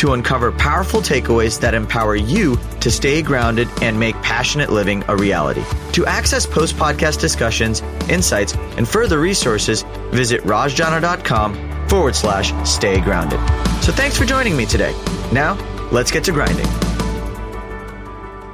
to uncover powerful takeaways that empower you to stay grounded and make passionate living a reality. To access post podcast discussions, insights, and further resources, visit rajjana.com forward slash stay grounded. So thanks for joining me today. Now, let's get to grinding.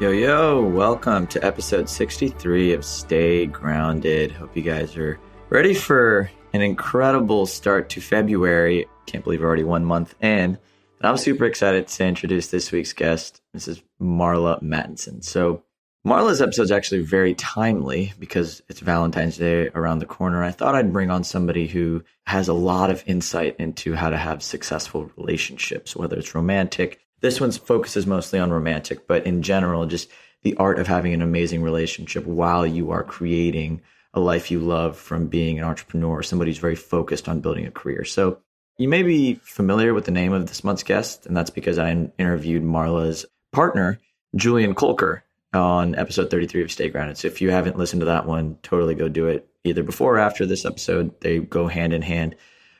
Yo, yo, welcome to episode 63 of Stay Grounded. Hope you guys are ready for an incredible start to February. Can't believe we're already one month in. And I'm super excited to introduce this week's guest. This is Marla Mattenson. So, Marla's episode is actually very timely because it's Valentine's Day around the corner. I thought I'd bring on somebody who has a lot of insight into how to have successful relationships, whether it's romantic, this one focuses mostly on romantic, but in general, just the art of having an amazing relationship while you are creating a life you love from being an entrepreneur, somebody who's very focused on building a career. So you may be familiar with the name of this month's guest, and that's because I interviewed Marla's partner, Julian Kolker, on episode 33 of Stay Grounded. So if you haven't listened to that one, totally go do it either before or after this episode. They go hand in hand.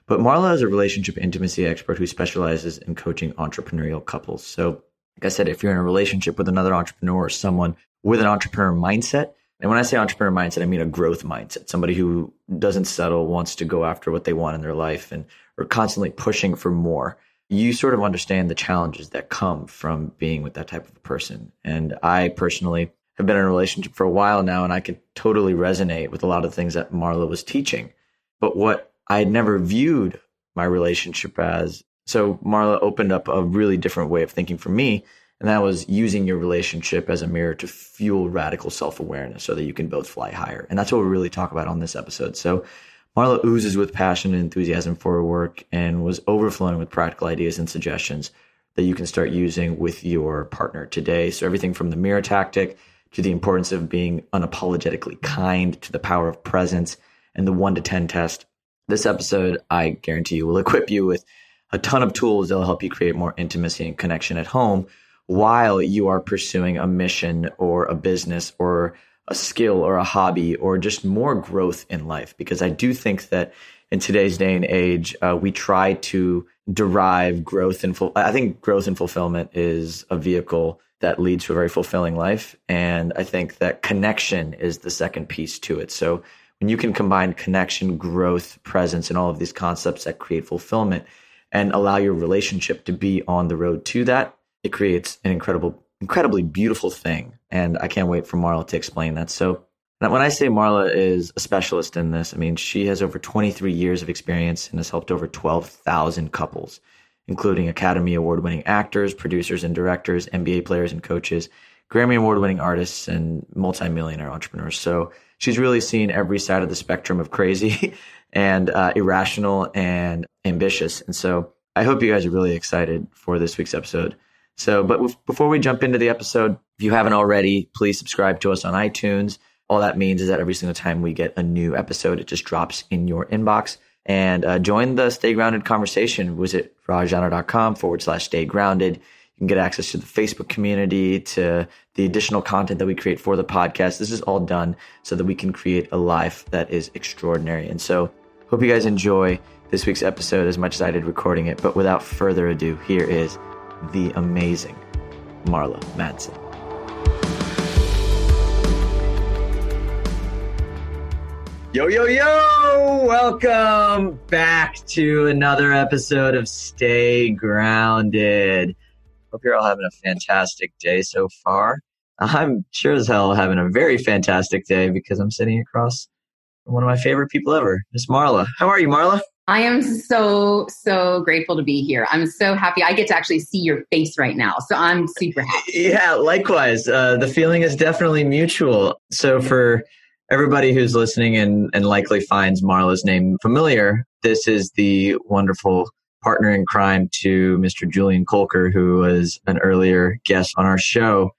But Marla is a relationship intimacy expert who specializes in coaching entrepreneurial couples. So, like I said, if you're in a relationship with another entrepreneur or someone with an entrepreneur mindset, and when I say entrepreneur mindset, I mean a growth mindset, somebody who doesn't settle, wants to go after what they want in their life and are constantly pushing for more. You sort of understand the challenges that come from being with that type of person. And I personally have been in a relationship for a while now, and I could totally resonate with a lot of things that Marla was teaching. But what I had never viewed my relationship as. So Marla opened up a really different way of thinking for me. And that was using your relationship as a mirror to fuel radical self awareness so that you can both fly higher. And that's what we really talk about on this episode. So Marla oozes with passion and enthusiasm for her work and was overflowing with practical ideas and suggestions that you can start using with your partner today. So everything from the mirror tactic to the importance of being unapologetically kind to the power of presence and the one to 10 test this episode, I guarantee you, will equip you with a ton of tools that'll help you create more intimacy and connection at home while you are pursuing a mission or a business or a skill or a hobby or just more growth in life. Because I do think that in today's day and age, uh, we try to derive growth and ful- I think growth and fulfillment is a vehicle that leads to a very fulfilling life. And I think that connection is the second piece to it. So when you can combine connection, growth, presence, and all of these concepts that create fulfillment and allow your relationship to be on the road to that, it creates an incredible, incredibly beautiful thing. And I can't wait for Marla to explain that. So when I say Marla is a specialist in this, I mean, she has over 23 years of experience and has helped over 12,000 couples, including Academy Award winning actors, producers, and directors, NBA players and coaches, Grammy Award winning artists, and multimillionaire entrepreneurs. So she's really seen every side of the spectrum of crazy and uh, irrational and ambitious. And so I hope you guys are really excited for this week's episode. So, but before we jump into the episode, if you haven't already, please subscribe to us on iTunes. All that means is that every single time we get a new episode, it just drops in your inbox. And uh, join the Stay Grounded conversation. Visit rajjana.com forward slash stay grounded. You can get access to the Facebook community, to the additional content that we create for the podcast. This is all done so that we can create a life that is extraordinary. And so, hope you guys enjoy this week's episode as much as I did recording it. But without further ado, here is the amazing Marla Mattenson. Yo, yo, yo! Welcome back to another episode of Stay Grounded. Hope you're all having a fantastic day so far. I'm sure as hell having a very fantastic day because I'm sitting across from one of my favorite people ever, Miss Marla. How are you, Marla? I am so, so grateful to be here. I'm so happy. I get to actually see your face right now. So I'm super happy. Yeah, likewise. Uh, the feeling is definitely mutual. So for everybody who's listening and, and likely finds Marla's name familiar, this is the wonderful partner in crime to Mr. Julian Kolker, who was an earlier guest on our show.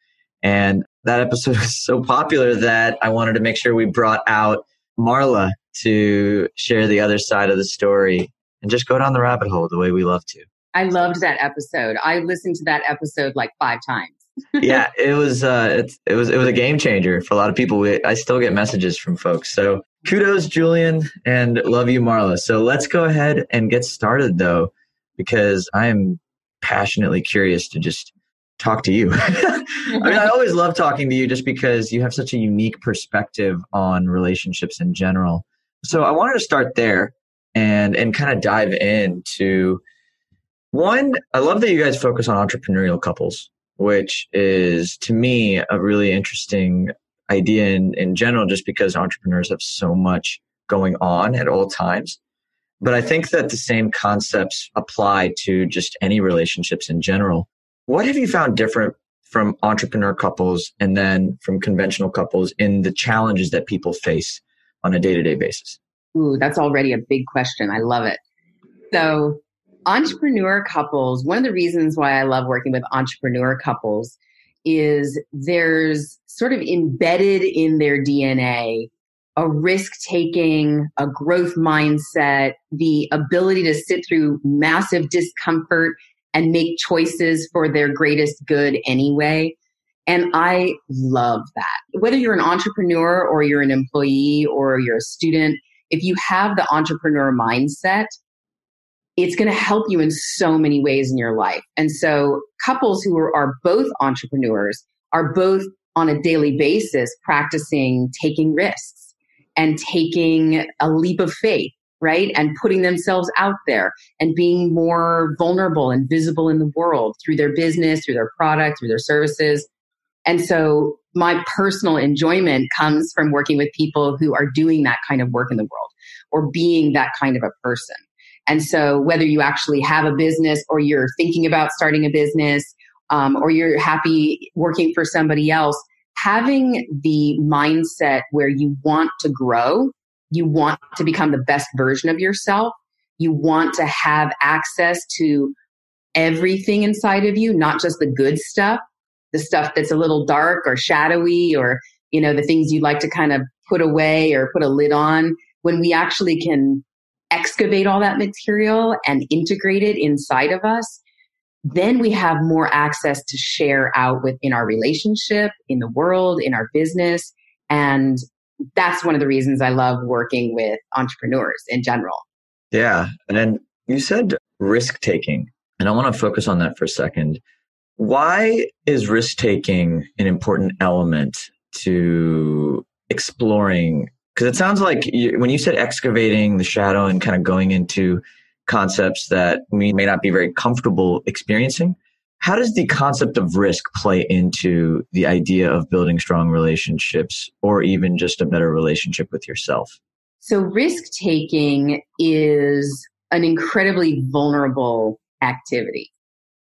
And that episode was so popular that I wanted to make sure we brought out Marla to share the other side of the story and just go down the rabbit hole the way we love to. I loved that episode. I listened to that episode like five times. yeah, it was uh, it, it was it was a game changer for a lot of people. We, I still get messages from folks. So kudos, Julian, and love you, Marla. So let's go ahead and get started though, because I am passionately curious to just talk to you. I mean, I always love talking to you just because you have such a unique perspective on relationships in general. So I wanted to start there and and kind of dive into one. I love that you guys focus on entrepreneurial couples, which is to me a really interesting idea in, in general, just because entrepreneurs have so much going on at all times. But I think that the same concepts apply to just any relationships in general. What have you found different from entrepreneur couples and then from conventional couples in the challenges that people face on a day to day basis? Ooh, that's already a big question. I love it. So, entrepreneur couples, one of the reasons why I love working with entrepreneur couples is there's sort of embedded in their DNA a risk taking, a growth mindset, the ability to sit through massive discomfort and make choices for their greatest good anyway. And I love that. Whether you're an entrepreneur or you're an employee or you're a student, if you have the entrepreneur mindset, it's going to help you in so many ways in your life. And so couples who are, are both entrepreneurs are both on a daily basis practicing taking risks and taking a leap of faith, right? And putting themselves out there and being more vulnerable and visible in the world through their business, through their product, through their services. And so my personal enjoyment comes from working with people who are doing that kind of work in the world or being that kind of a person. And so, whether you actually have a business or you're thinking about starting a business um, or you're happy working for somebody else, having the mindset where you want to grow, you want to become the best version of yourself, you want to have access to everything inside of you, not just the good stuff, the stuff that's a little dark or shadowy or, you know, the things you'd like to kind of put away or put a lid on. When we actually can excavate all that material and integrate it inside of us, then we have more access to share out within our relationship, in the world, in our business. And that's one of the reasons I love working with entrepreneurs in general. Yeah. And then you said risk taking, and I want to focus on that for a second. Why is risk taking an important element to exploring because it sounds like you, when you said excavating the shadow and kind of going into concepts that we may not be very comfortable experiencing, how does the concept of risk play into the idea of building strong relationships or even just a better relationship with yourself? So, risk taking is an incredibly vulnerable activity.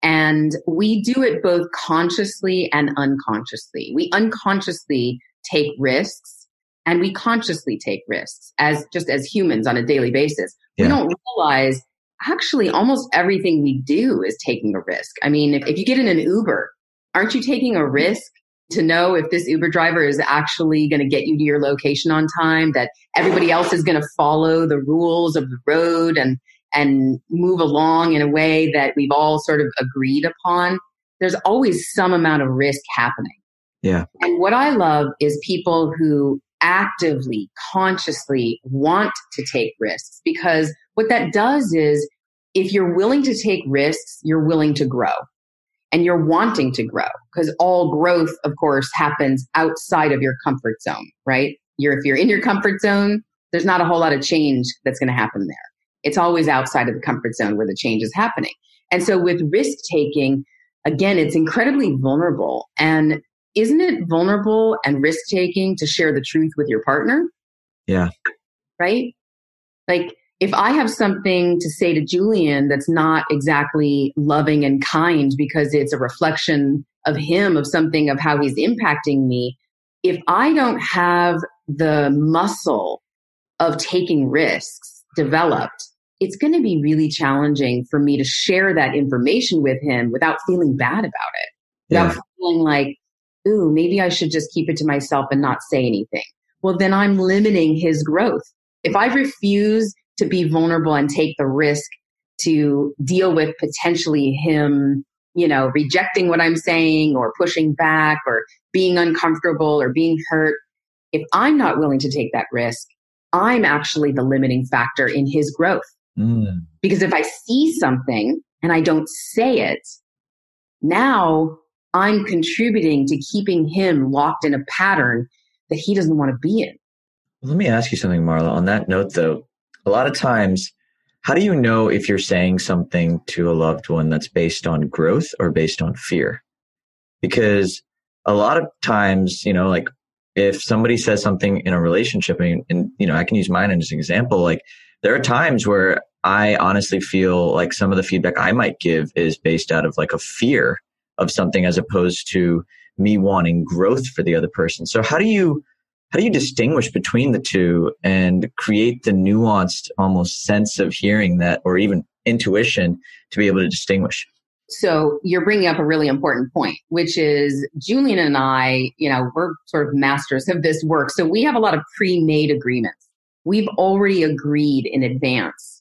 And we do it both consciously and unconsciously. We unconsciously take risks and we consciously take risks as just as humans on a daily basis. Yeah. We don't realize actually almost everything we do is taking a risk. I mean, if, if you get in an Uber, aren't you taking a risk to know if this Uber driver is actually going to get you to your location on time, that everybody else is going to follow the rules of the road and and move along in a way that we've all sort of agreed upon. There's always some amount of risk happening. Yeah. And what I love is people who actively, consciously want to take risks because what that does is if you're willing to take risks, you're willing to grow and you're wanting to grow because all growth, of course, happens outside of your comfort zone, right? You're, if you're in your comfort zone, there's not a whole lot of change that's going to happen there. It's always outside of the comfort zone where the change is happening. And so with risk taking, again, it's incredibly vulnerable. And isn't it vulnerable and risk taking to share the truth with your partner? Yeah. Right? Like, if I have something to say to Julian that's not exactly loving and kind because it's a reflection of him, of something of how he's impacting me, if I don't have the muscle of taking risks developed, it's going to be really challenging for me to share that information with him without feeling bad about it, without yeah. feeling like, ooh, maybe I should just keep it to myself and not say anything. Well, then I'm limiting his growth. If I refuse to be vulnerable and take the risk to deal with potentially him, you know, rejecting what I'm saying or pushing back or being uncomfortable or being hurt, if I'm not willing to take that risk, I'm actually the limiting factor in his growth. Mm. Because if I see something and I don't say it, now I'm contributing to keeping him locked in a pattern that he doesn't want to be in. Let me ask you something, Marla. On that note, though, a lot of times, how do you know if you're saying something to a loved one that's based on growth or based on fear? Because a lot of times, you know, like if somebody says something in a relationship, and, and you know, I can use mine as an example, like there are times where I honestly feel like some of the feedback I might give is based out of like a fear of something as opposed to me wanting growth for the other person. So how do you how do you distinguish between the two and create the nuanced almost sense of hearing that or even intuition to be able to distinguish? So you're bringing up a really important point, which is Julian and I, you know, we're sort of masters of this work. So we have a lot of pre-made agreements. We've already agreed in advance.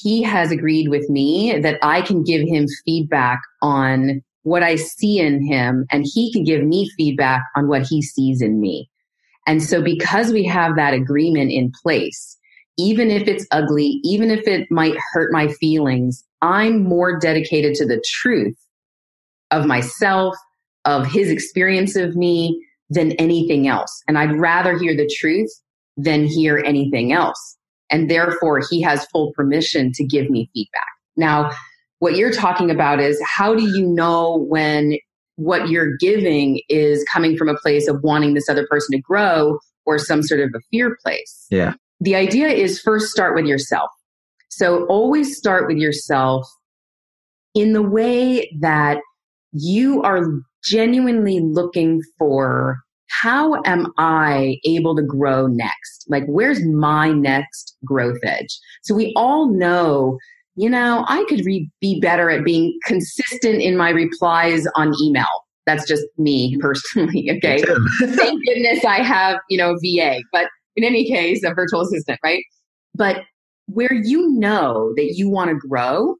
He has agreed with me that I can give him feedback on what I see in him and he can give me feedback on what he sees in me. And so because we have that agreement in place, even if it's ugly, even if it might hurt my feelings, I'm more dedicated to the truth of myself, of his experience of me than anything else. And I'd rather hear the truth than hear anything else. And therefore, he has full permission to give me feedback. Now, what you're talking about is how do you know when what you're giving is coming from a place of wanting this other person to grow or some sort of a fear place? Yeah. The idea is first start with yourself. So always start with yourself in the way that you are genuinely looking for how am I able to grow next? Like, where's my next growth edge? So we all know you know, I could re- be better at being consistent in my replies on email. That's just me personally. Okay. Thank goodness I have, you know, VA, but in any case, a virtual assistant, right? But where you know that you want to grow,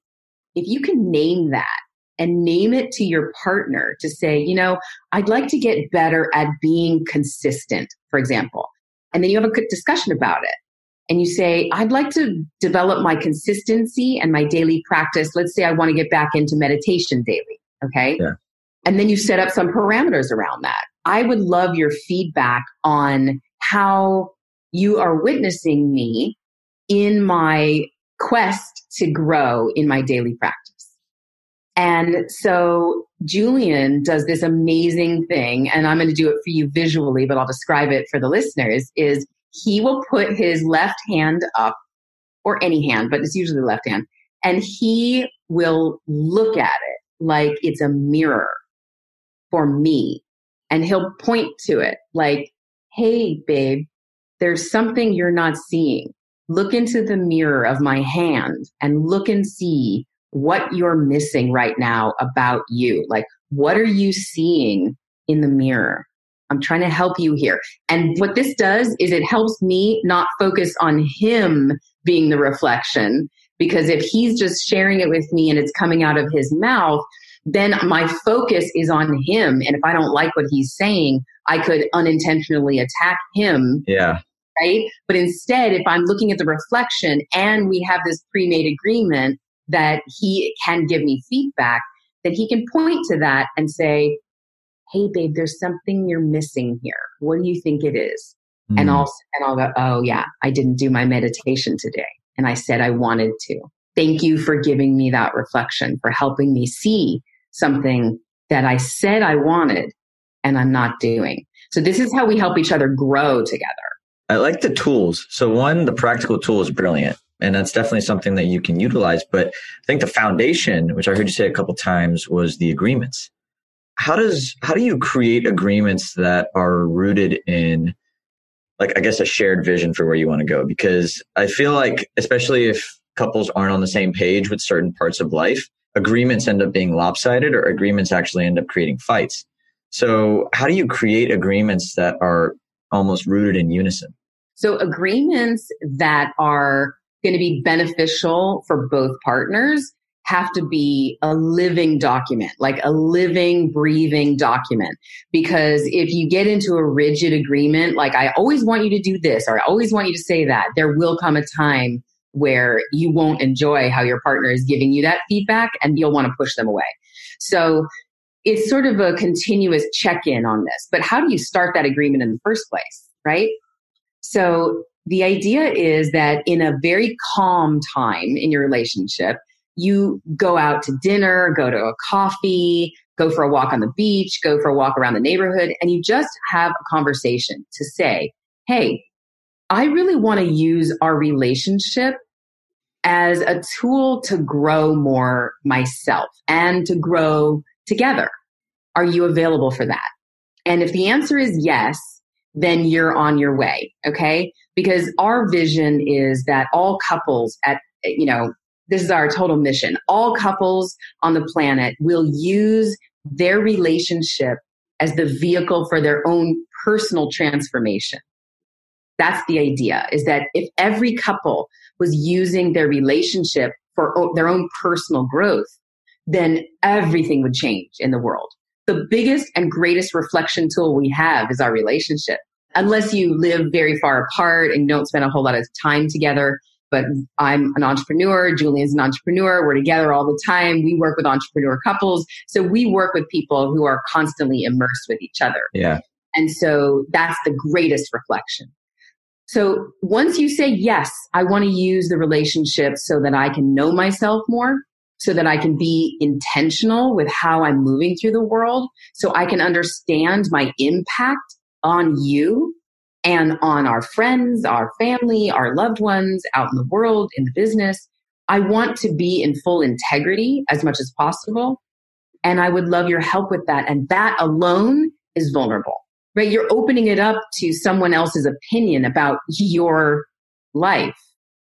if you can name that and name it to your partner to say, you know, I'd like to get better at being consistent, for example. And then you have a good discussion about it and you say, I'd like to develop my consistency and my daily practice. Let's say I want to get back into meditation daily. Okay. Yeah. And then you set up some parameters around that. I would love your feedback on how you are witnessing me in my quest to grow in my daily practice. And so Julian does this amazing thing, and I'm going to do it for you visually, but I'll describe it for the listeners is he will put his left hand up or any hand, but it's usually left hand, and he will look at it like it's a mirror for me. And he'll point to it like, Hey, babe, there's something you're not seeing. Look into the mirror of my hand and look and see what you're missing right now about you. Like, what are you seeing in the mirror? I'm trying to help you here. And what this does is it helps me not focus on him being the reflection. Because if he's just sharing it with me and it's coming out of his mouth, then my focus is on him. And if I don't like what he's saying, I could unintentionally attack him. Yeah. Right. But instead, if I'm looking at the reflection and we have this pre made agreement that he can give me feedback, that he can point to that and say, hey babe there's something you're missing here. What do you think it is? Mm. and i'll and i'll go oh yeah i didn't do my meditation today. And i said i wanted to. Thank you for giving me that reflection for helping me see something that i said i wanted and i'm not doing. So this is how we help each other grow together. I like the tools. So one the practical tool is brilliant and that's definitely something that you can utilize but i think the foundation which i heard you say a couple times was the agreements. How does how do you create agreements that are rooted in like i guess a shared vision for where you want to go? Because i feel like especially if couples aren't on the same page with certain parts of life agreements end up being lopsided or agreements actually end up creating fights. So, how do you create agreements that are almost rooted in unison? So, agreements that are going to be beneficial for both partners have to be a living document, like a living, breathing document. Because if you get into a rigid agreement, like I always want you to do this or I always want you to say that, there will come a time where you won't enjoy how your partner is giving you that feedback and you'll want to push them away. So it's sort of a continuous check in on this. But how do you start that agreement in the first place? Right. So the idea is that in a very calm time in your relationship, you go out to dinner, go to a coffee, go for a walk on the beach, go for a walk around the neighborhood, and you just have a conversation to say, Hey, I really want to use our relationship as a tool to grow more myself and to grow together. Are you available for that? And if the answer is yes, then you're on your way. Okay. Because our vision is that all couples at, you know, this is our total mission. All couples on the planet will use their relationship as the vehicle for their own personal transformation. That's the idea is that if every couple was using their relationship for their own personal growth, then everything would change in the world. The biggest and greatest reflection tool we have is our relationship. Unless you live very far apart and don't spend a whole lot of time together, but I'm an entrepreneur. Julian's an entrepreneur. We're together all the time. We work with entrepreneur couples. So we work with people who are constantly immersed with each other. Yeah. And so that's the greatest reflection. So once you say, yes, I want to use the relationship so that I can know myself more, so that I can be intentional with how I'm moving through the world, so I can understand my impact on you and on our friends, our family, our loved ones out in the world, in the business. I want to be in full integrity as much as possible. And I would love your help with that. And that alone is vulnerable right? You're opening it up to someone else's opinion about your life.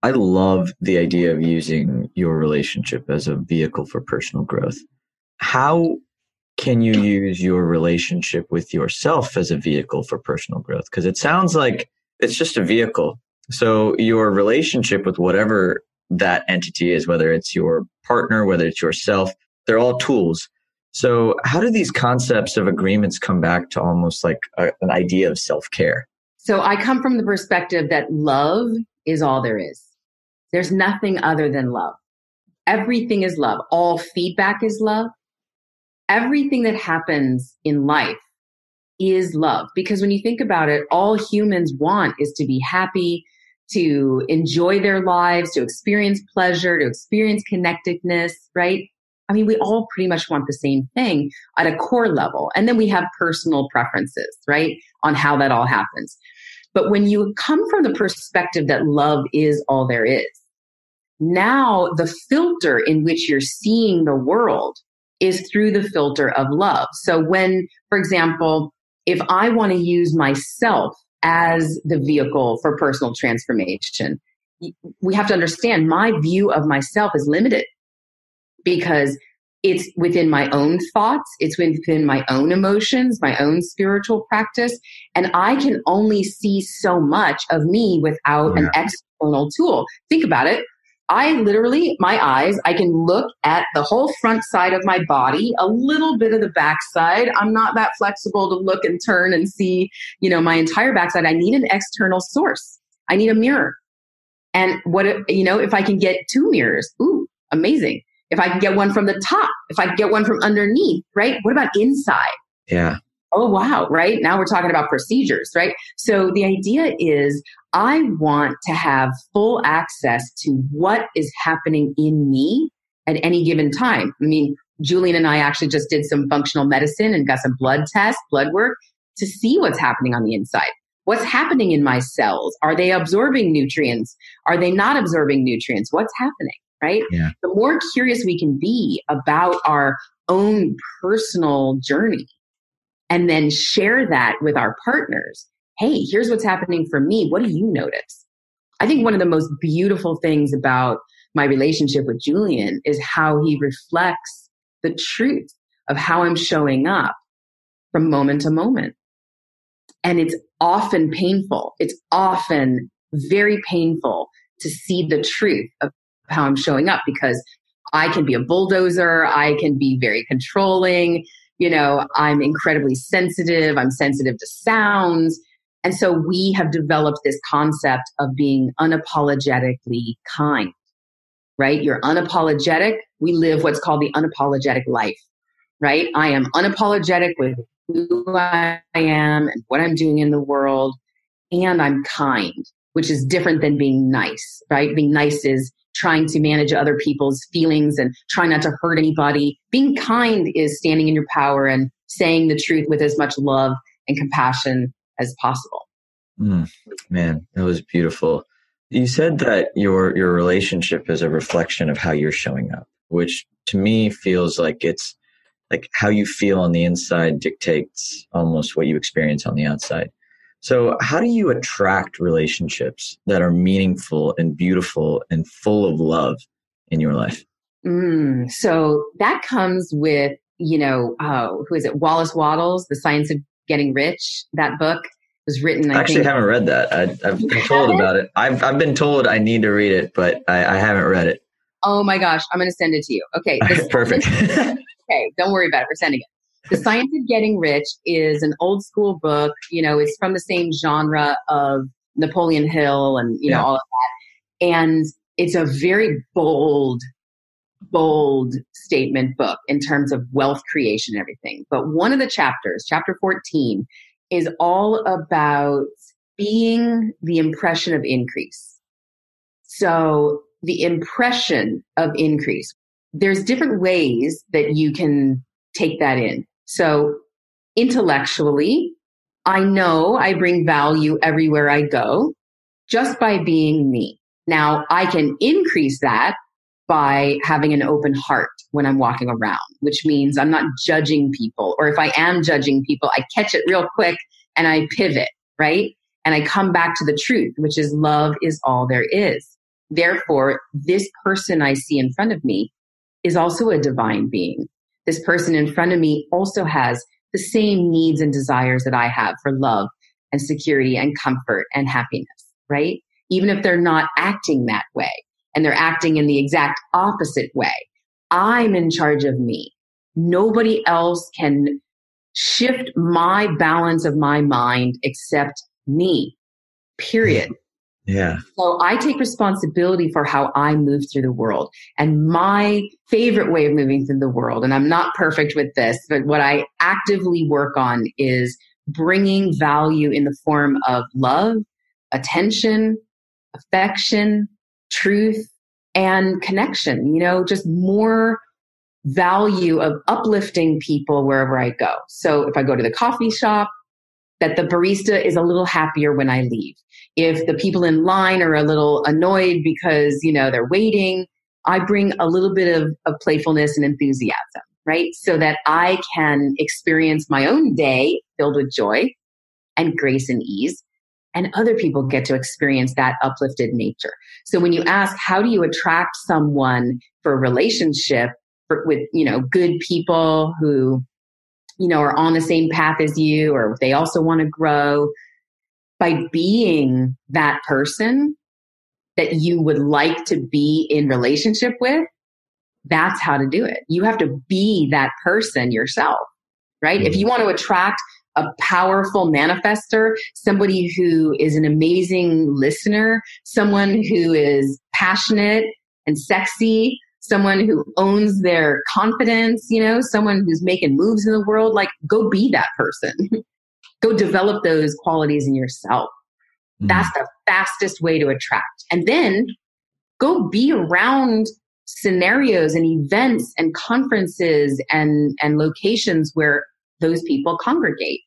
I love the idea of using your relationship as a vehicle for personal growth. How can you use your relationship with yourself as a vehicle for personal growth? Because it sounds like it's just a vehicle. So your relationship with whatever that entity is, whether it's your partner, whether it's yourself, they're all tools. So, how do these concepts of agreements come back to almost like a, an idea of self care? So, I come from the perspective that love is all there is. There's nothing other than love. Everything is love. All feedback is love. Everything that happens in life is love. Because when you think about it, all humans want is to be happy, to enjoy their lives, to experience pleasure, to experience connectedness, right? I mean, we all pretty much want the same thing at a core level. And then we have personal preferences, right? On how that all happens. But when you come from the perspective that love is all there is, now the filter in which you're seeing the world is through the filter of love. So when, for example, if I want to use myself as the vehicle for personal transformation, we have to understand my view of myself is limited because it's within my own thoughts, it's within my own emotions, my own spiritual practice, and I can only see so much of me without yeah. an external tool. Think about it. I literally, my eyes, I can look at the whole front side of my body, a little bit of the backside. I'm not that flexible to look and turn and see, you know, my entire backside. I need an external source. I need a mirror. And what, you know, if I can get two mirrors, ooh, amazing if I can get one from the top, if I can get one from underneath, right? What about inside? Yeah. Oh, wow, right? Now we're talking about procedures, right? So the idea is I want to have full access to what is happening in me at any given time. I mean, Julian and I actually just did some functional medicine and got some blood tests, blood work to see what's happening on the inside. What's happening in my cells? Are they absorbing nutrients? Are they not absorbing nutrients? What's happening? Right? Yeah. The more curious we can be about our own personal journey and then share that with our partners. Hey, here's what's happening for me. What do you notice? I think one of the most beautiful things about my relationship with Julian is how he reflects the truth of how I'm showing up from moment to moment. And it's often painful. It's often very painful to see the truth of how I'm showing up because I can be a bulldozer. I can be very controlling. You know, I'm incredibly sensitive. I'm sensitive to sounds. And so we have developed this concept of being unapologetically kind, right? You're unapologetic. We live what's called the unapologetic life, right? I am unapologetic with who I am and what I'm doing in the world. And I'm kind, which is different than being nice, right? Being nice is trying to manage other people's feelings and trying not to hurt anybody. Being kind is standing in your power and saying the truth with as much love and compassion as possible. Mm, man, that was beautiful. You said that your your relationship is a reflection of how you're showing up, which to me feels like it's like how you feel on the inside dictates almost what you experience on the outside. So, how do you attract relationships that are meaningful and beautiful and full of love in your life? Mm, so, that comes with, you know, oh, who is it? Wallace Wattles, The Science of Getting Rich. That book was written. I, I actually think, haven't read that. I, have been told about it. I've, I've been told I need to read it, but I, I haven't read it. Oh my gosh, I'm going to send it to you. Okay. Perfect. okay, don't worry about it. We're sending it. The Science of Getting Rich is an old school book. You know, it's from the same genre of Napoleon Hill and, you yeah. know, all of that. And it's a very bold, bold statement book in terms of wealth creation and everything. But one of the chapters, chapter 14, is all about being the impression of increase. So the impression of increase, there's different ways that you can take that in. So intellectually, I know I bring value everywhere I go just by being me. Now I can increase that by having an open heart when I'm walking around, which means I'm not judging people. Or if I am judging people, I catch it real quick and I pivot, right? And I come back to the truth, which is love is all there is. Therefore, this person I see in front of me is also a divine being this person in front of me also has the same needs and desires that I have for love and security and comfort and happiness, right? Even if they're not acting that way and they're acting in the exact opposite way. I'm in charge of me. Nobody else can shift my balance of my mind except me, period. Yeah. So I take responsibility for how I move through the world. And my favorite way of moving through the world, and I'm not perfect with this, but what I actively work on is bringing value in the form of love, attention, affection, truth, and connection. You know, just more value of uplifting people wherever I go. So if I go to the coffee shop, that the barista is a little happier when I leave. If the people in line are a little annoyed because, you know, they're waiting, I bring a little bit of, of playfulness and enthusiasm, right? So that I can experience my own day filled with joy and grace and ease. And other people get to experience that uplifted nature. So when you ask, how do you attract someone for a relationship for, with, you know, good people who you know, are on the same path as you or they also want to grow by being that person that you would like to be in relationship with, that's how to do it. You have to be that person yourself, right? Mm-hmm. If you want to attract a powerful manifester, somebody who is an amazing listener, someone who is passionate and sexy, someone who owns their confidence, you know, someone who's making moves in the world, like go be that person. go develop those qualities in yourself. Mm. That's the fastest way to attract. And then go be around scenarios and events and conferences and, and locations where those people congregate,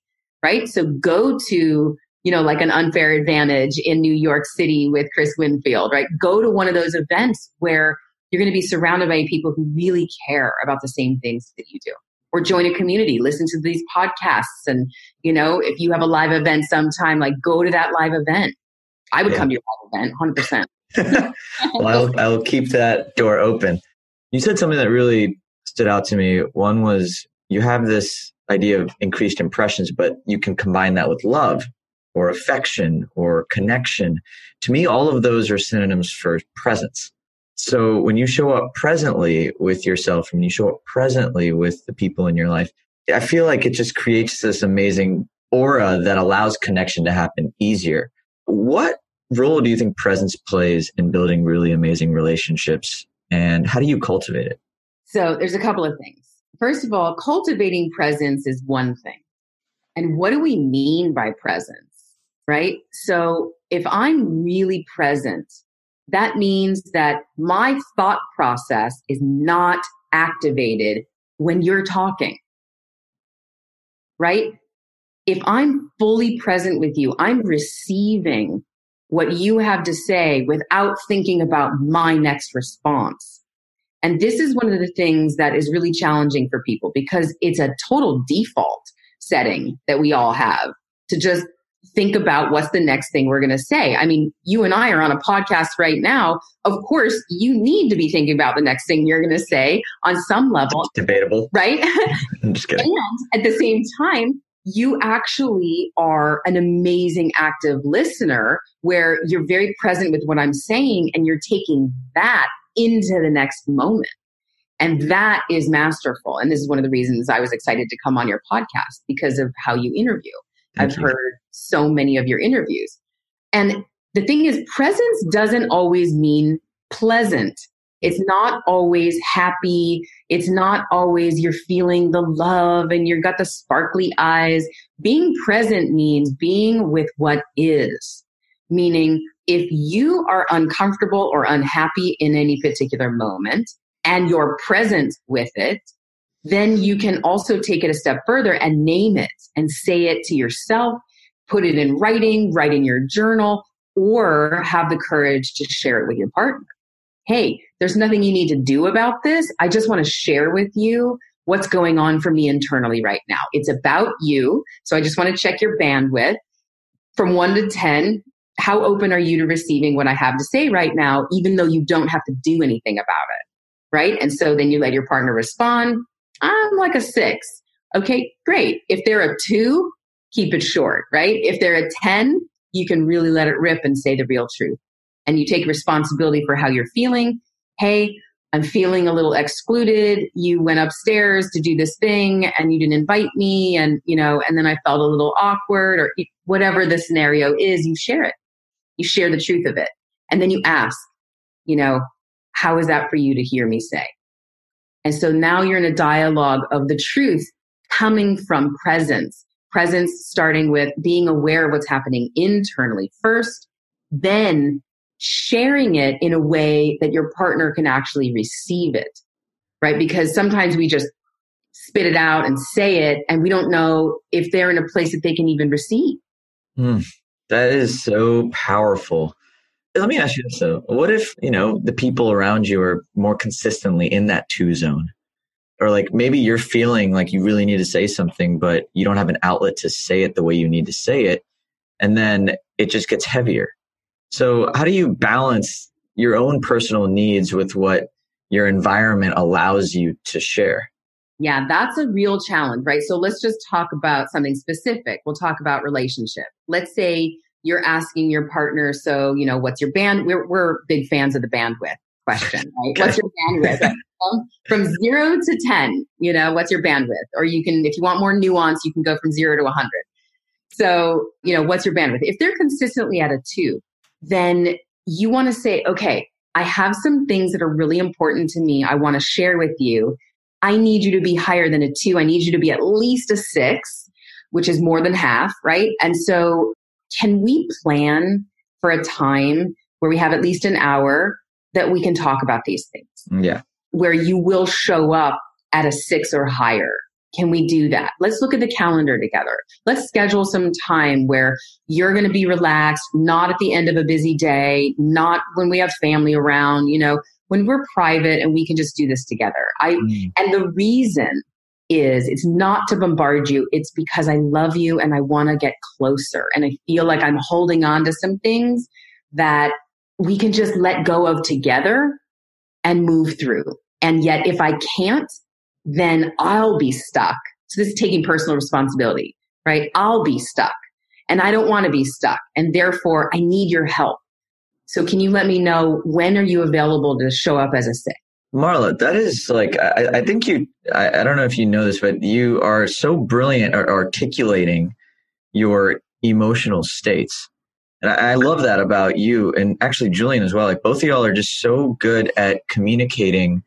right? So go to, you know, like an unfair advantage in New York City with Chris Winfield, right? Go to one of those events where you're going to be surrounded by people who really care about the same things that you do or join a community listen to these podcasts and you know if you have a live event sometime like go to that live event i would yeah. come to your live event 100% well I'll, I'll keep that door open you said something that really stood out to me one was you have this idea of increased impressions, but you can combine that with love or affection or connection. To me, all of those are synonyms for presence. So when you show up presently with yourself and you show up presently with the people in your life, I feel like it just creates this amazing aura that allows connection to happen easier. What role do you think presence plays in building really amazing relationships and how do you cultivate it? So there's a couple of things. First of all, cultivating presence is one thing. And what do we mean by presence? Right? So if I'm really present, that means that my thought process is not activated when you're talking. Right? If I'm fully present with you, I'm receiving what you have to say without thinking about my next response. And this is one of the things that is really challenging for people because it's a total default setting that we all have to just think about what's the next thing we're going to say. I mean, you and I are on a podcast right now. Of course, you need to be thinking about the next thing you're going to say on some level. It's debatable. Right? I'm just kidding. And at the same time, you actually are an amazing active listener where you're very present with what I'm saying and you're taking that into the next moment. And that is masterful. And this is one of the reasons I was excited to come on your podcast because of how you interview. Thank I've you. heard so many of your interviews. And the thing is, presence doesn't always mean pleasant. It's not always happy. It's not always you're feeling the love and you've got the sparkly eyes. Being present means being with what is, meaning if you are uncomfortable or unhappy in any particular moment and you're present with it, then you can also take it a step further and name it and say it to yourself, put it in writing, write in your journal, or have the courage to share it with your partner. Hey, there's nothing you need to do about this. I just want to share with you what's going on for me internally right now. It's about you. So I just want to check your bandwidth from one to 10. How open are you to receiving what I have to say right now, even though you don't have to do anything about it? Right. And so then you let your partner respond. I'm like a six. Okay, great. If they're a two, keep it short, right? If they're a 10, you can really let it rip and say the real truth. And you take responsibility for how you're feeling. Hey, I'm feeling a little excluded. You went upstairs to do this thing and you didn't invite me. And, you know, and then I felt a little awkward or whatever the scenario is, you share it. You share the truth of it. And then you ask, you know, how is that for you to hear me say? And so now you're in a dialogue of the truth coming from presence. Presence starting with being aware of what's happening internally first, then sharing it in a way that your partner can actually receive it, right? Because sometimes we just spit it out and say it, and we don't know if they're in a place that they can even receive. Mm, that is so powerful. Let me ask you this though. What if, you know, the people around you are more consistently in that two zone? Or like maybe you're feeling like you really need to say something, but you don't have an outlet to say it the way you need to say it. And then it just gets heavier. So how do you balance your own personal needs with what your environment allows you to share? Yeah, that's a real challenge, right? So let's just talk about something specific. We'll talk about relationship. Let's say you're asking your partner, so, you know, what's your band? We're, we're big fans of the bandwidth question, right? What's your bandwidth? from zero to 10, you know, what's your bandwidth? Or you can, if you want more nuance, you can go from zero to 100. So, you know, what's your bandwidth? If they're consistently at a two, then you want to say, okay, I have some things that are really important to me. I want to share with you. I need you to be higher than a two. I need you to be at least a six, which is more than half, right? And so can we plan for a time where we have at least an hour that we can talk about these things? Yeah. Where you will show up at a six or higher. Can we do that? Let's look at the calendar together. Let's schedule some time where you're going to be relaxed, not at the end of a busy day, not when we have family around, you know, when we're private and we can just do this together. I, mm. and the reason is it's not to bombard you. It's because I love you and I want to get closer. And I feel like I'm holding on to some things that we can just let go of together and move through. And yet if I can't, then I'll be stuck So this is taking personal responsibility, right? I'll be stuck and I don't want to be stuck. And therefore I need your help. So can you let me know when are you available to show up as a SIT? Marla, that is like, I, I think you, I, I, don't know if you know this, but you are so brilliant at articulating your emotional states. And I, I love that about you and actually Julian as well. Like both of y'all are just so good at communicating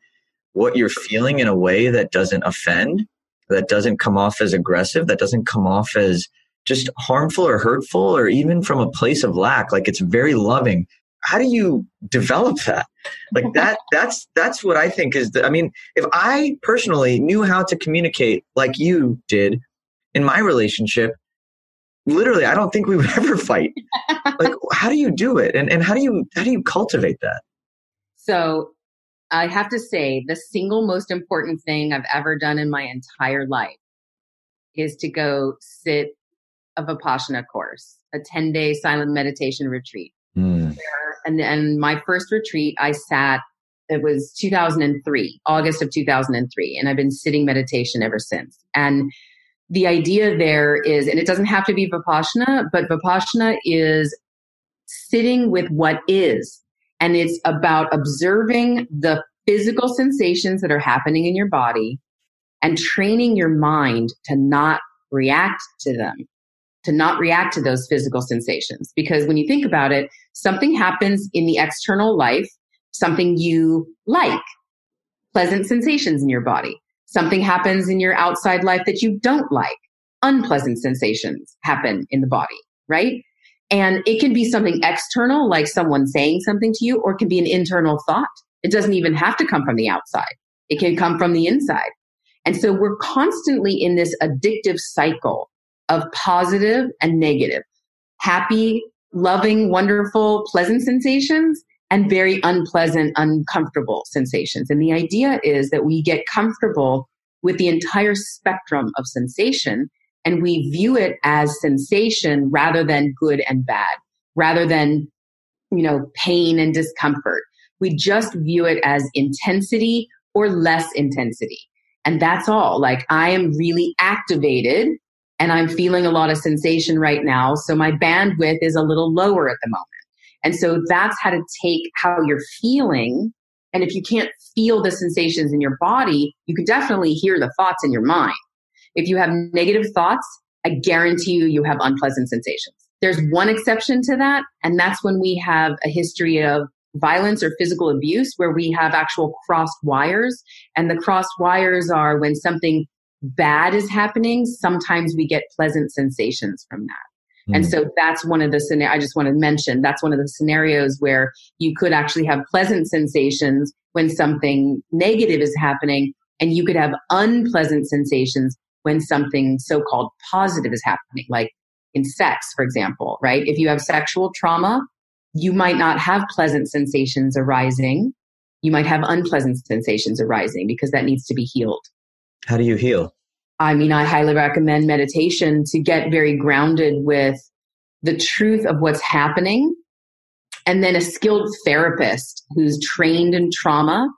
what you're feeling in a way that doesn't offend, that doesn't come off as aggressive, that doesn't come off as just harmful or hurtful or even from a place of lack. Like it's very loving how do you develop that? Like that that's that's what i think is the, i mean if i personally knew how to communicate like you did in my relationship literally i don't think we would ever fight. Like how do you do it? And, and how do you how do you cultivate that? So i have to say the single most important thing i've ever done in my entire life is to go sit of a vipassana course a 10 day silent meditation retreat mm and and my first retreat I sat it was 2003 August of 2003 and I've been sitting meditation ever since and the idea there is and it doesn't have to be vipassana but vipassana is sitting with what is and it's about observing the physical sensations that are happening in your body and training your mind to not react to them to not react to those physical sensations. Because when you think about it, something happens in the external life, something you like, pleasant sensations in your body. Something happens in your outside life that you don't like. Unpleasant sensations happen in the body, right? And it can be something external, like someone saying something to you, or it can be an internal thought. It doesn't even have to come from the outside. It can come from the inside. And so we're constantly in this addictive cycle of positive and negative, happy, loving, wonderful, pleasant sensations and very unpleasant, uncomfortable sensations. And the idea is that we get comfortable with the entire spectrum of sensation and we view it as sensation rather than good and bad, rather than, you know, pain and discomfort. We just view it as intensity or less intensity. And that's all. Like I am really activated and I'm feeling a lot of sensation right now. So my bandwidth is a little lower at the moment. And so that's how to take how you're feeling. And if you can't feel the sensations in your body, you can definitely hear the thoughts in your mind. If you have negative thoughts, I guarantee you, you have unpleasant sensations. There's one exception to that, and that's when we have a history of violence or physical abuse where we have actual crossed wires. And the crossed wires are when something bad is happening, sometimes we get pleasant sensations from that. Mm. And hmm. so that's one of the scenarios I just want to mention. That's one of the scenarios where you could actually have pleasant sensations when something negative is happening, and you could have unpleasant sensations when something so called positive is happening, like in sex, for example, right? If you have sexual trauma, you might not have pleasant sensations arising. You might have unpleasant sensations arising because that needs to be healed. How do you heal? I mean, I highly recommend meditation to get very grounded with the truth of what's happening. And then a skilled therapist who's trained in trauma,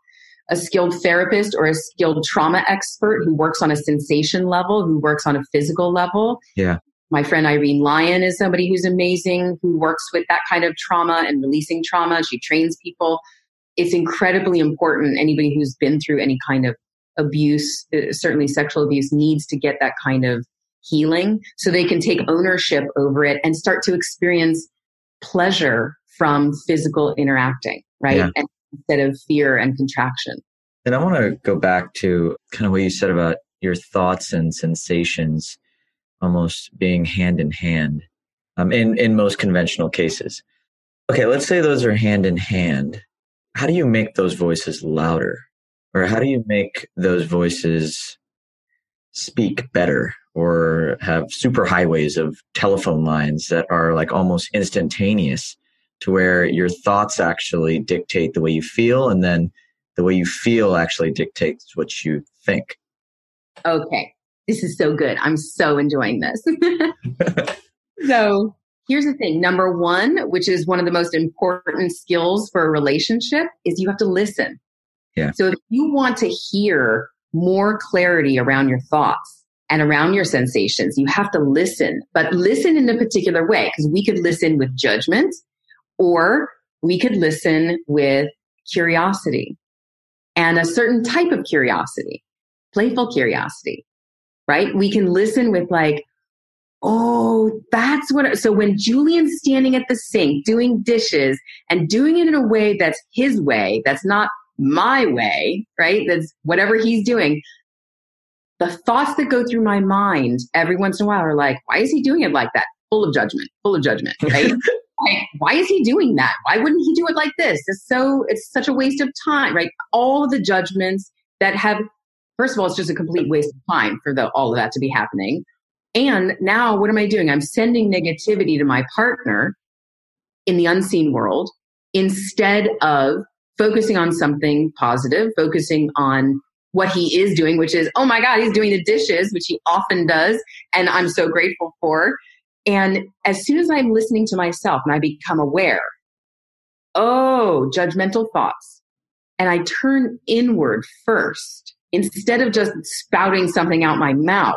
a skilled therapist or a skilled trauma expert who works on a sensation level, who works on a physical level. Yeah. My friend Irene Lyon is somebody who's amazing, who works with that kind of trauma and releasing trauma. She trains people. It's incredibly important. Anybody who's been through any kind of abuse, uh, certainly sexual abuse, needs to get that kind of healing so they can take ownership over it and start to experience pleasure from physical interacting, right? Yeah. And instead of fear and contraction. And I want to go back to kind of what you said about your thoughts and sensations almost being hand in hand um, in, in most conventional cases. Okay, let's say those are hand in hand. How do you make those voices louder? Or how do you make those voices speak better or have super highways of telephone lines that are like almost instantaneous to where your thoughts actually dictate the way you feel and then the way you feel actually dictates what you think? Okay. This is so good. I'm so enjoying this. So here's the thing. Number one which is one of the most important skills for a relationship is you have to listen yeah. So if you want to hear more clarity around your thoughts, and around your sensations. You have to listen, but listen in a particular way because we could listen with judgment or we could listen with curiosity and a certain type of curiosity, playful curiosity, right? We can listen with like, Oh, that's what. So when Julian's standing at the sink doing dishes and doing it in a way that's his way, that's not my way, right? That's whatever he's doing. The thoughts that go through my mind every once in a while are like, why is he doing it like that? Full of judgment, full of judgment, right? like, why is he doing that? Why wouldn't he do it like this? It's so, it's such a waste of time, right? All of the judgments that have, first of all, it's just a complete waste of time for the, all of that to be happening. And now what am I doing? I'm sending negativity to my partner in the unseen world instead of focusing on something positive, focusing on what he is doing, which is, oh my God, he's doing the dishes, which he often does. And I'm so grateful for. And as soon as I'm listening to myself and I become aware, oh, judgmental thoughts, and I turn inward first instead of just spouting something out my mouth,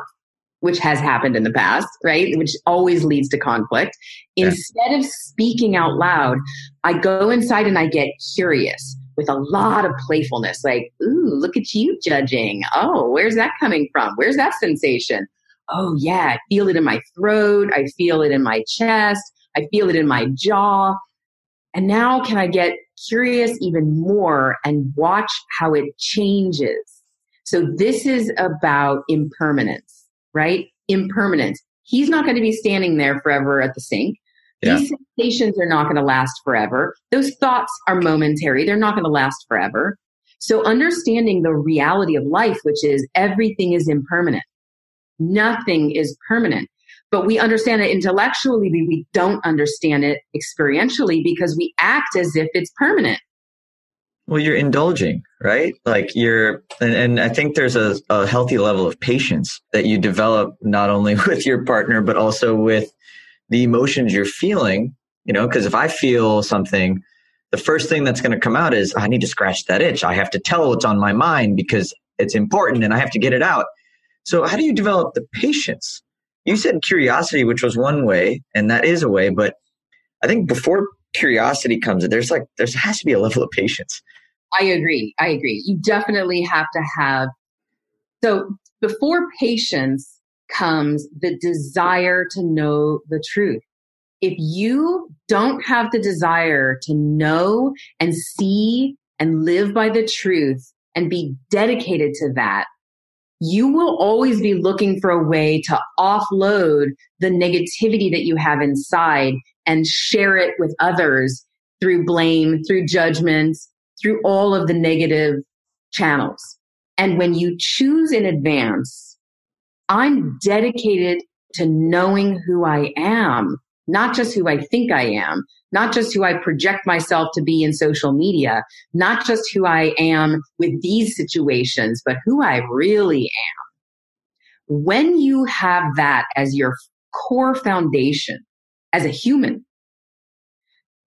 which has happened in the past, right? Which always leads to conflict. Yeah. Instead of speaking out loud, I go inside and I get curious with a lot of playfulness, like, ooh, look at you judging. Oh, where's that coming from? Where's that sensation? Oh, yeah, I feel it in my throat. I feel it in my chest. I feel it in my jaw. And now, can I get curious even more and watch how it changes? So, this is about impermanence right? Impermanent. He's not going to be standing there forever at the sink. Yeah. These sensations are not going to last forever. Those thoughts are momentary. They're not going to last forever. So understanding the reality of life, which is everything is impermanent. Nothing is permanent. But we understand it intellectually, we don't understand it experientially because we act as if it's permanent. Well, you're indulging, right? Like you're, and, and I think there's a, a healthy level of patience that you develop not only with your partner, but also with the emotions you're feeling, you know, because if I feel something, the first thing that's going to come out is I need to scratch that itch. I have to tell what's on my mind because it's important and I have to get it out. So how do you develop the patience? You said curiosity, which was one way, and that is a way, but I think before curiosity comes there's like there has to be a level of patience. I agree. I agree. You definitely have to have. So before patience comes the desire to know the truth. If you don't have the desire to know and see and live by the truth and be dedicated to that, you will always be looking for a way to offload the negativity that you have inside and share it with others through blame, through judgment, through all of the negative channels. And when you choose in advance, I'm dedicated to knowing who I am, not just who I think I am, not just who I project myself to be in social media, not just who I am with these situations, but who I really am. When you have that as your core foundation as a human,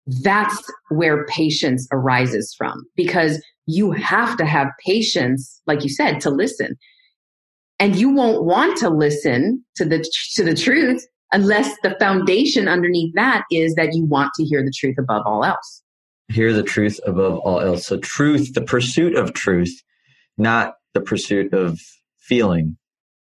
that's where patience arises from because you have to have patience, like you said, to listen. And you won't want to listen to the, to the truth unless the foundation underneath that is that you want to hear the truth above all else. Hear the truth above all else. So truth, the pursuit of truth, not the pursuit of feeling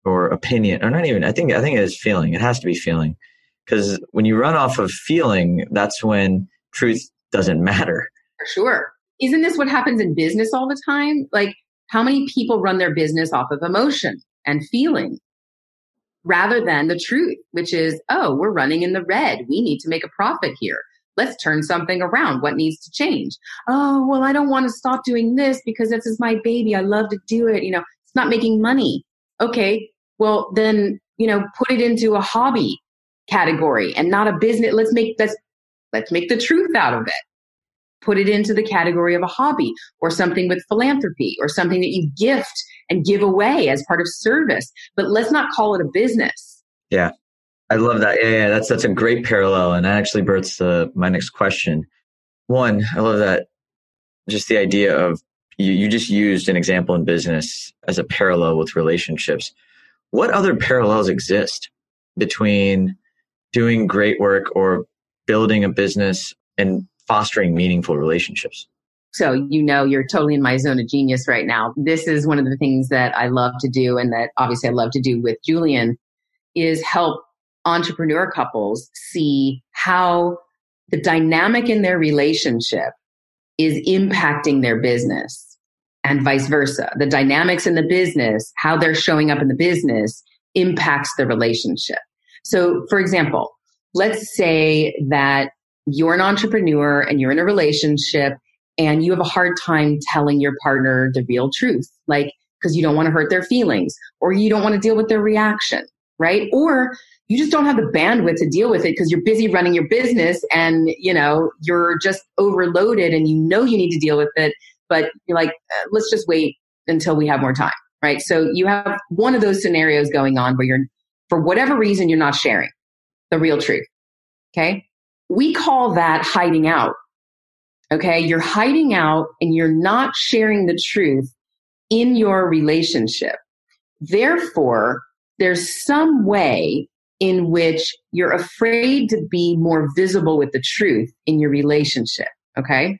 or opinion or not even, I think, I think it is feeling. It has to be feeling because when you run off of feeling, that's when truth doesn't matter. Sure. Isn't this what happens in business all the time? Like, how many people run their business off of emotion and feeling rather than the truth, which is, oh, we're running in the red. We need to make a profit here. Let's turn something around. What needs to change? Oh, well, I don't want to stop doing this because this is my baby. I love to do it. You know, it's not making money. Okay. Well, then, you know, put it into a hobby category and not a business. Let's make, let's Let's make the truth out of it. Put it into the category of a hobby or something with philanthropy or something that you gift and give away as part of service. But let's not call it a business. Yeah. I love that. Yeah, yeah, that's that's a great parallel, and that actually births uh, my next question. One, I love that. Just the idea of you, you just used an example in business as a parallel with relationships. what other parallels exist between doing great work or building a business and fostering meaningful relationships? So, you know, you're totally in my zone of genius right now. This is one of the things that I love to do and that obviously I love to do with Julian is help entrepreneur couples see how the dynamic in their relationship is impacting their business and vice versa. The dynamics in the business, how they're showing up in the business impacts the relationship. So, for example, let's say that you're an entrepreneur and you're in a relationship and you have a hard time telling your partner the real truth, like because you don't want to hurt their feelings or you don't want to deal with their reaction, right? Or you just don't have the bandwidth to deal with it because you're busy running your business and you know you're just overloaded and you know you need to deal with it but you're like uh, let's just wait until we have more time right so you have one of those scenarios going on where you're for whatever reason you're not sharing the real truth okay we call that hiding out okay you're hiding out and you're not sharing the truth in your relationship therefore there's some way in which you're afraid to be more visible with the truth in your relationship. Okay.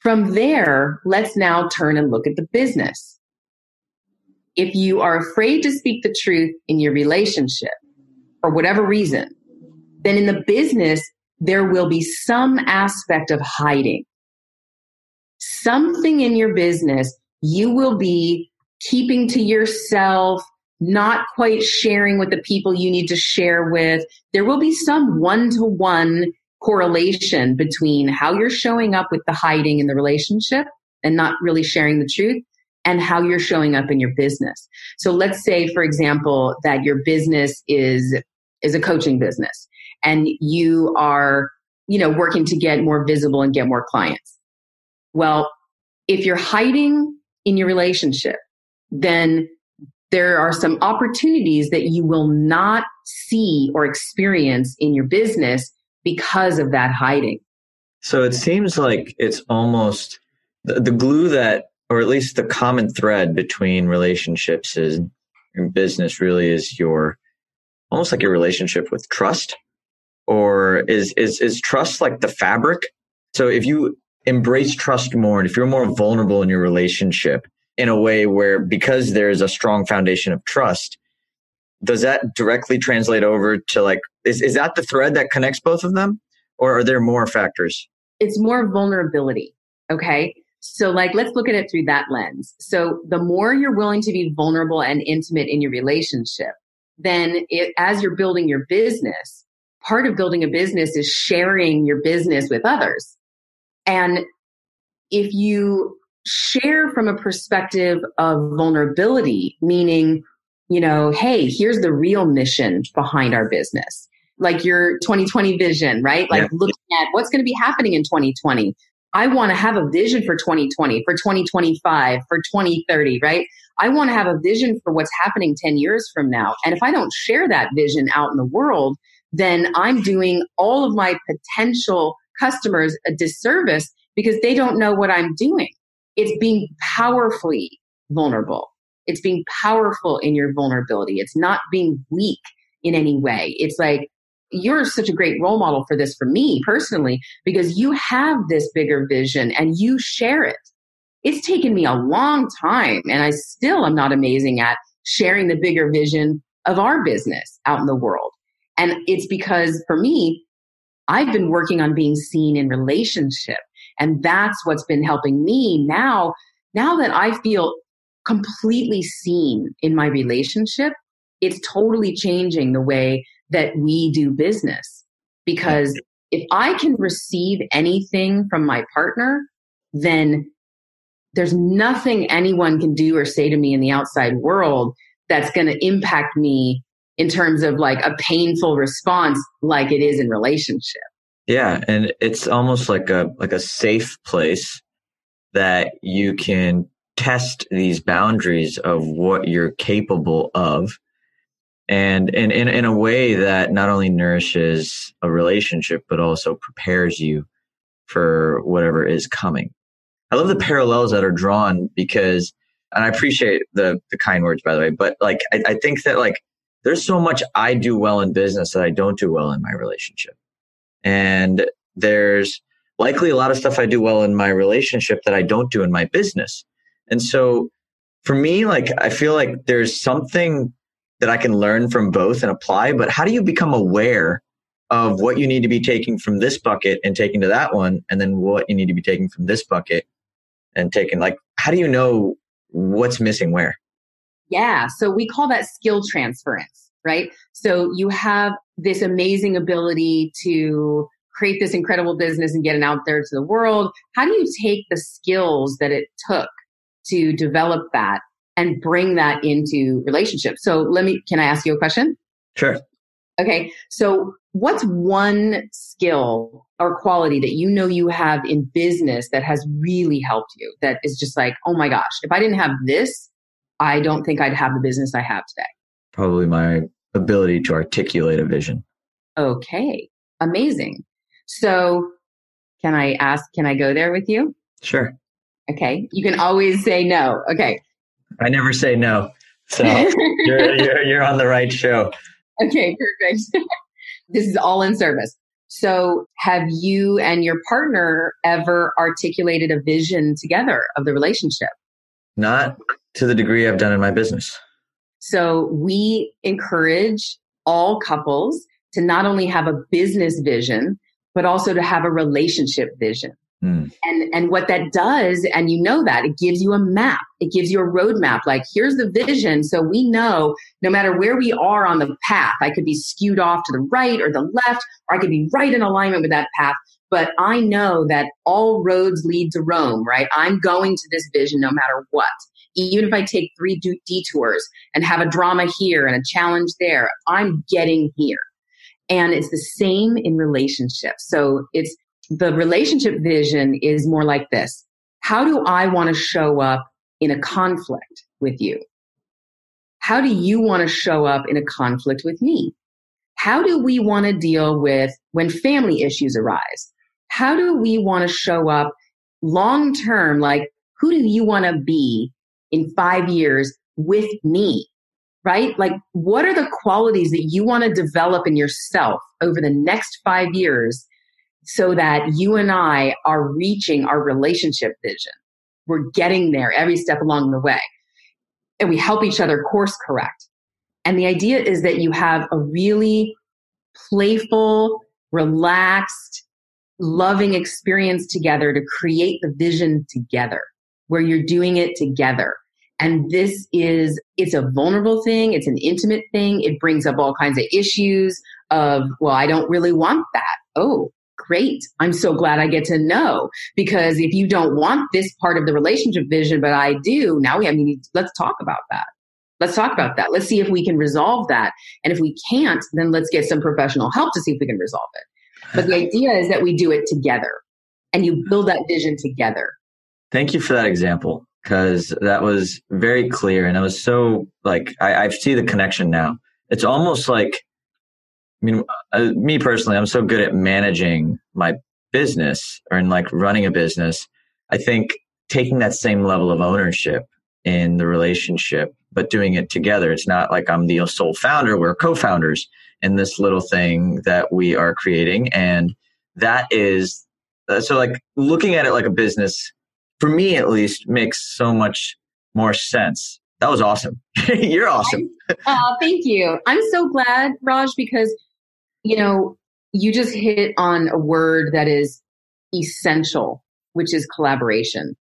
From there, let's now turn and look at the business. If you are afraid to speak the truth in your relationship for whatever reason, then in the business, there will be some aspect of hiding. Something in your business you will be keeping to yourself, not quite sharing with the people you need to share with. There will be some one to one correlation between how you're showing up with the hiding in the relationship and not really sharing the truth and how you're showing up in your business. So let's say for example that your business is is a coaching business and you are you know working to get more visible and get more clients. Well, if you're hiding in your relationship, then there are some opportunities that you will not see or experience in your business because of that hiding. So it seems like it's almost the, the glue that, or at least the common thread between relationships is in business really is your almost like your relationship with trust or is is is trust like the fabric? So if you embrace trust more and if you're more vulnerable in your relationship in a way where because there's a strong foundation of trust does that directly translate over to like is, is that the thread that connects both of them? Or are there more factors? It's more vulnerability okay? So like let's look at it through that lens. So the more you're willing to be vulnerable and intimate in your relationship then it, as you're building your business part of building a business is sharing your business with others and if you share from a perspective of vulnerability, meaning, you know, hey, here's the real mission behind our business. Like your 2020 vision, right? Like yeah. looking at what's going to be happening in 2020. I want to have a vision for 2020, for 2025, for 2030, right? I want to have a vision for what's happening 10 years from now. And if I don't share that vision out in the world, then I'm doing all of my potential customers a disservice because they don't know what I'm doing it's being powerfully vulnerable. It's being powerful in your vulnerability. It's not being weak in any way. It's like, you're such a great role model for this for me personally, because you have this bigger vision and you share it. It's taken me a long time and I still am not amazing at sharing the bigger vision of our business out in the world. And it's because for me, I've been working on being seen in relationship and that's what's been helping me now. Now that I feel completely seen in my relationship, it's totally changing the way that we do business. Because if I can receive anything from my partner, then there's nothing anyone can do or say to me in the outside world that's going to impact me in terms of like a painful response like it is in relationship. Yeah, and it's almost like a like a safe place that you can test these boundaries of what you're capable of and in, in, in a way that not only nourishes a relationship but also prepares you for whatever is coming. I love the parallels that are drawn because and I appreciate the the kind words by the way, but like I, I think that like there's so much I do well in business that I don't do well in my relationship. And there's likely a lot of stuff I do well in my relationship that I don't do in my business. And so for me, like I feel like there's something that I can learn from both and apply, but how do you become aware of what you need to be taking from this bucket and taking to that one, and then what you need to be taking from this bucket and taking like how do you know what's missing where? Yeah, so we call that skill transference, right? So you have this amazing ability to create this incredible business and get it out there to the world. How do you take the skills that it took to develop that and bring that into relationships? So let me, can I ask you a question? Sure. Okay. So what's one skill or quality that you know you have in business that has really helped you that is just like, oh my gosh, if I didn't have this, I don't think I'd have the business I have today. Probably my ability to articulate a vision. Okay. Amazing. So can I ask, can I go there with you? Sure. Okay. You can always say no. Okay. I never say no. So you're, you're, you're on the right show. Okay, perfect. this is all in service. So, have you and your partner ever articulated a vision together of the relationship? Not to the degree I've done in my business. So, we encourage all couples to not only have a business vision, but also to have a relationship vision. Mm. And, and what that does, and you know that, it gives you a map. It gives you a roadmap. Like, here's the vision. So we know no matter where we are on the path, I could be skewed off to the right or the left, or I could be right in alignment with that path. But I know that all roads lead to Rome, right? I'm going to this vision no matter what. Even if I take three detours and have a drama here and a challenge there, I'm getting here. And it's the same in relationships. So it's the relationship vision is more like this. How do I want to show up in a conflict with you? How do you want to show up in a conflict with me? How do we want to deal with when family issues arise? How do we want to show up long term? Like, who do you want to be in five years with me? Right? Like, what are the qualities that you want to develop in yourself over the next five years so that you and I are reaching our relationship vision. We're getting there every step along the way. And we help each other course correct. And the idea is that you have a really playful, relaxed, loving experience together to create the vision together, where you're doing it together. And this is, it's a vulnerable thing. It's an intimate thing. It brings up all kinds of issues of, well, I don't really want that. Oh, great. I'm so glad I get to know because if you don't want this part of the relationship vision, but I do, now we, I mean, let's talk about that. Let's talk about that. Let's see if we can resolve that. And if we can't, then let's get some professional help to see if we can resolve it. But the idea is that we do it together and you build that vision together. Thank you for that example because that was very clear and I was so like, I, I see the connection now. It's almost like I mean, uh, me personally, I'm so good at managing my business or in like running a business. I think taking that same level of ownership in the relationship, but doing it together. It's not like I'm the sole founder. We're co-founders in this little thing that we are creating. And that is, uh, so like looking at it like a business, for me at least, makes so much more sense. That was awesome. You're awesome. Oh, thank you. I'm so glad, Raj, because you know, you just hit on a word that is essential, which is collaboration.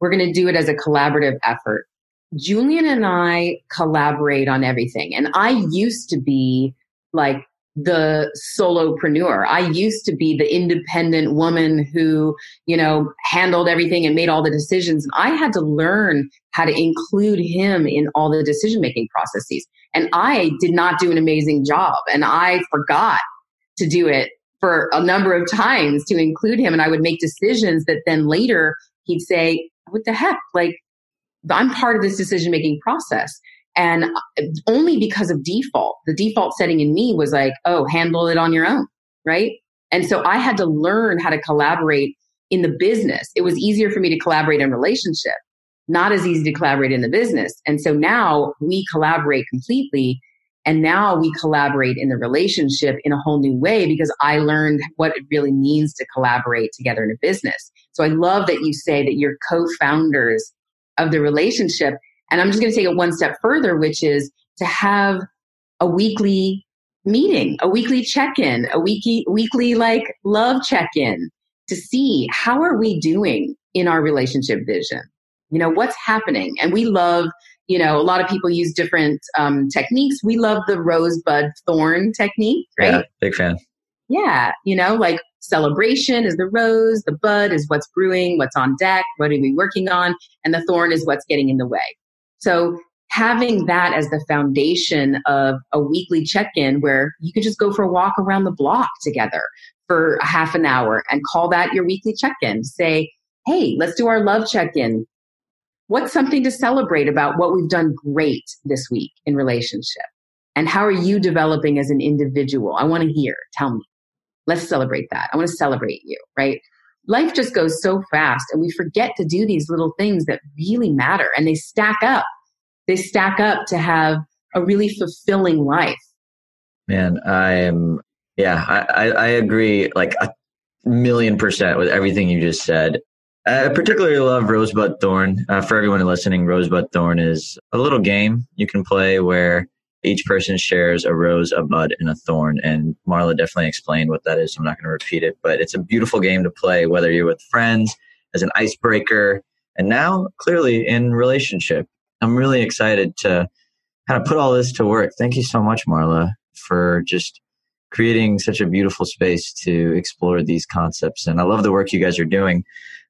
We're going to do it as a collaborative effort. Julian and I collaborate on everything. And I used to be like the solopreneur. I used to be the independent woman who, you know, handled everything and made all the decisions. I had to learn how to include him in all the decision making processes. And I did not do an amazing job. And I forgot to do it for a number of times to include him. And I would make decisions that then later he'd say, What the heck? Like, I'm part of this decision making process. And only because of default, the default setting in me was like, oh, handle it on your own. Right. And so I had to learn how to collaborate in the business. It was easier for me to collaborate in relationship not as easy to collaborate in the business. And so now we collaborate completely. And now we collaborate in the relationship in a whole new way because I learned what it really means to collaborate together in a business. So I love that you say that you're co founders of the relationship. And I'm just going to take it one step further, which is to have a weekly meeting, a weekly check-in, a weekly weekly like love check-in to see how are we doing in our relationship vision. You know, what's happening? And we love, you know, a lot of people use different um, techniques. We love the rosebud thorn technique, right? Yeah, big fan. Yeah, you know, like celebration is the rose, the bud is what's brewing, what's on deck, what are we working on, and the thorn is what's getting in the way. So having that as the foundation of a weekly check-in where you can just go for a walk around the block together for a half an hour and call that your weekly check-in. Say, hey, let's do our love check-in. What's something to celebrate about what we've done great this week in relationship? And how are you developing as an individual? I want to hear. Tell me. Let's celebrate that. I want to celebrate you, right? Life just goes so fast and we forget to do these little things that really matter and they stack up they stack up to have a really fulfilling life. Man, I am, yeah, I, I, I agree like a million percent with everything you just said. I particularly love Rosebud Thorn. Uh, for everyone listening, Rosebud Thorn is a little game you can play where each person shares a rose, a bud, and a thorn. And Marla definitely explained what that is. I'm not going to repeat it, but it's a beautiful game to play, whether you're with friends, as an icebreaker, and now clearly in relationship. I'm really excited to kind of put all this to work. Thank you so much, Marla, for just creating such a beautiful space to explore these concepts. And I love the work you guys are doing.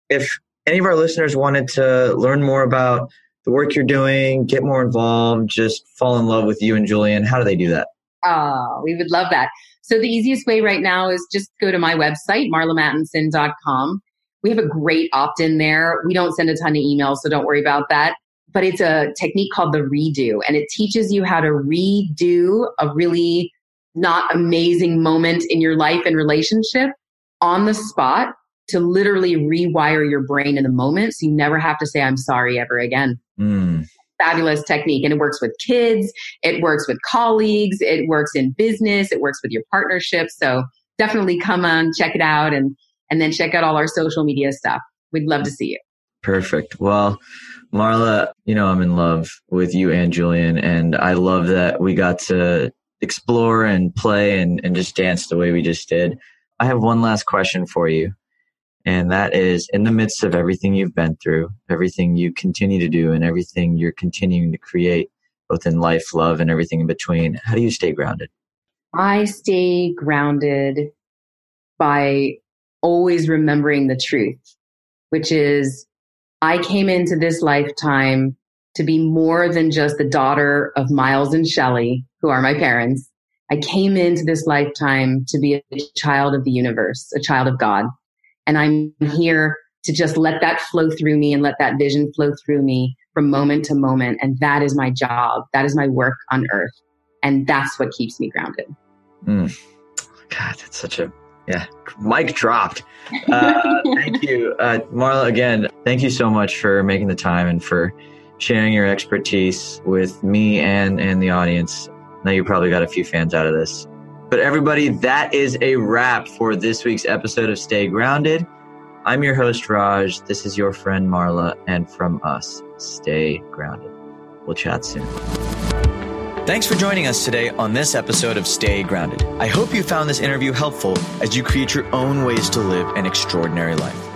If any of our listeners wanted to learn more about the work you're doing, get more involved, just fall in love with you and Julian, how do they do that? Oh, we would love that. So the easiest way right now is just go to my website, marlamattenson.com. We have a great opt in there. We don't send a ton of emails, so don't worry about that but it's a technique called the redo and it teaches you how to redo a really not amazing moment in your life and relationship on the spot to literally rewire your brain in the moment so you never have to say i'm sorry ever again mm. fabulous technique and it works with kids it works with colleagues it works in business it works with your partnership so definitely come on check it out and and then check out all our social media stuff we'd love to see you perfect well Marla, you know, I'm in love with you and Julian, and I love that we got to explore and play and, and just dance the way we just did. I have one last question for you, and that is in the midst of everything you've been through, everything you continue to do, and everything you're continuing to create, both in life, love, and everything in between, how do you stay grounded? I stay grounded by always remembering the truth, which is I came into this lifetime to be more than just the daughter of Miles and Shelley, who are my parents. I came into this lifetime to be a child of the universe, a child of God. And I'm here to just let that flow through me and let that vision flow through me from moment to moment. And that is my job. That is my work on earth. And that's what keeps me grounded. Mm. God, that's such a yeah, mic dropped. Uh, thank you, uh, Marla. Again, thank you so much for making the time and for sharing your expertise with me and and the audience. Now you probably got a few fans out of this. But everybody, that is a wrap for this week's episode of Stay Grounded. I'm your host, Raj. This is your friend Marla, and from us, stay grounded. We'll chat soon. Thanks for joining us today on this episode of Stay Grounded. I hope you found this interview helpful as you create your own ways to live an extraordinary life.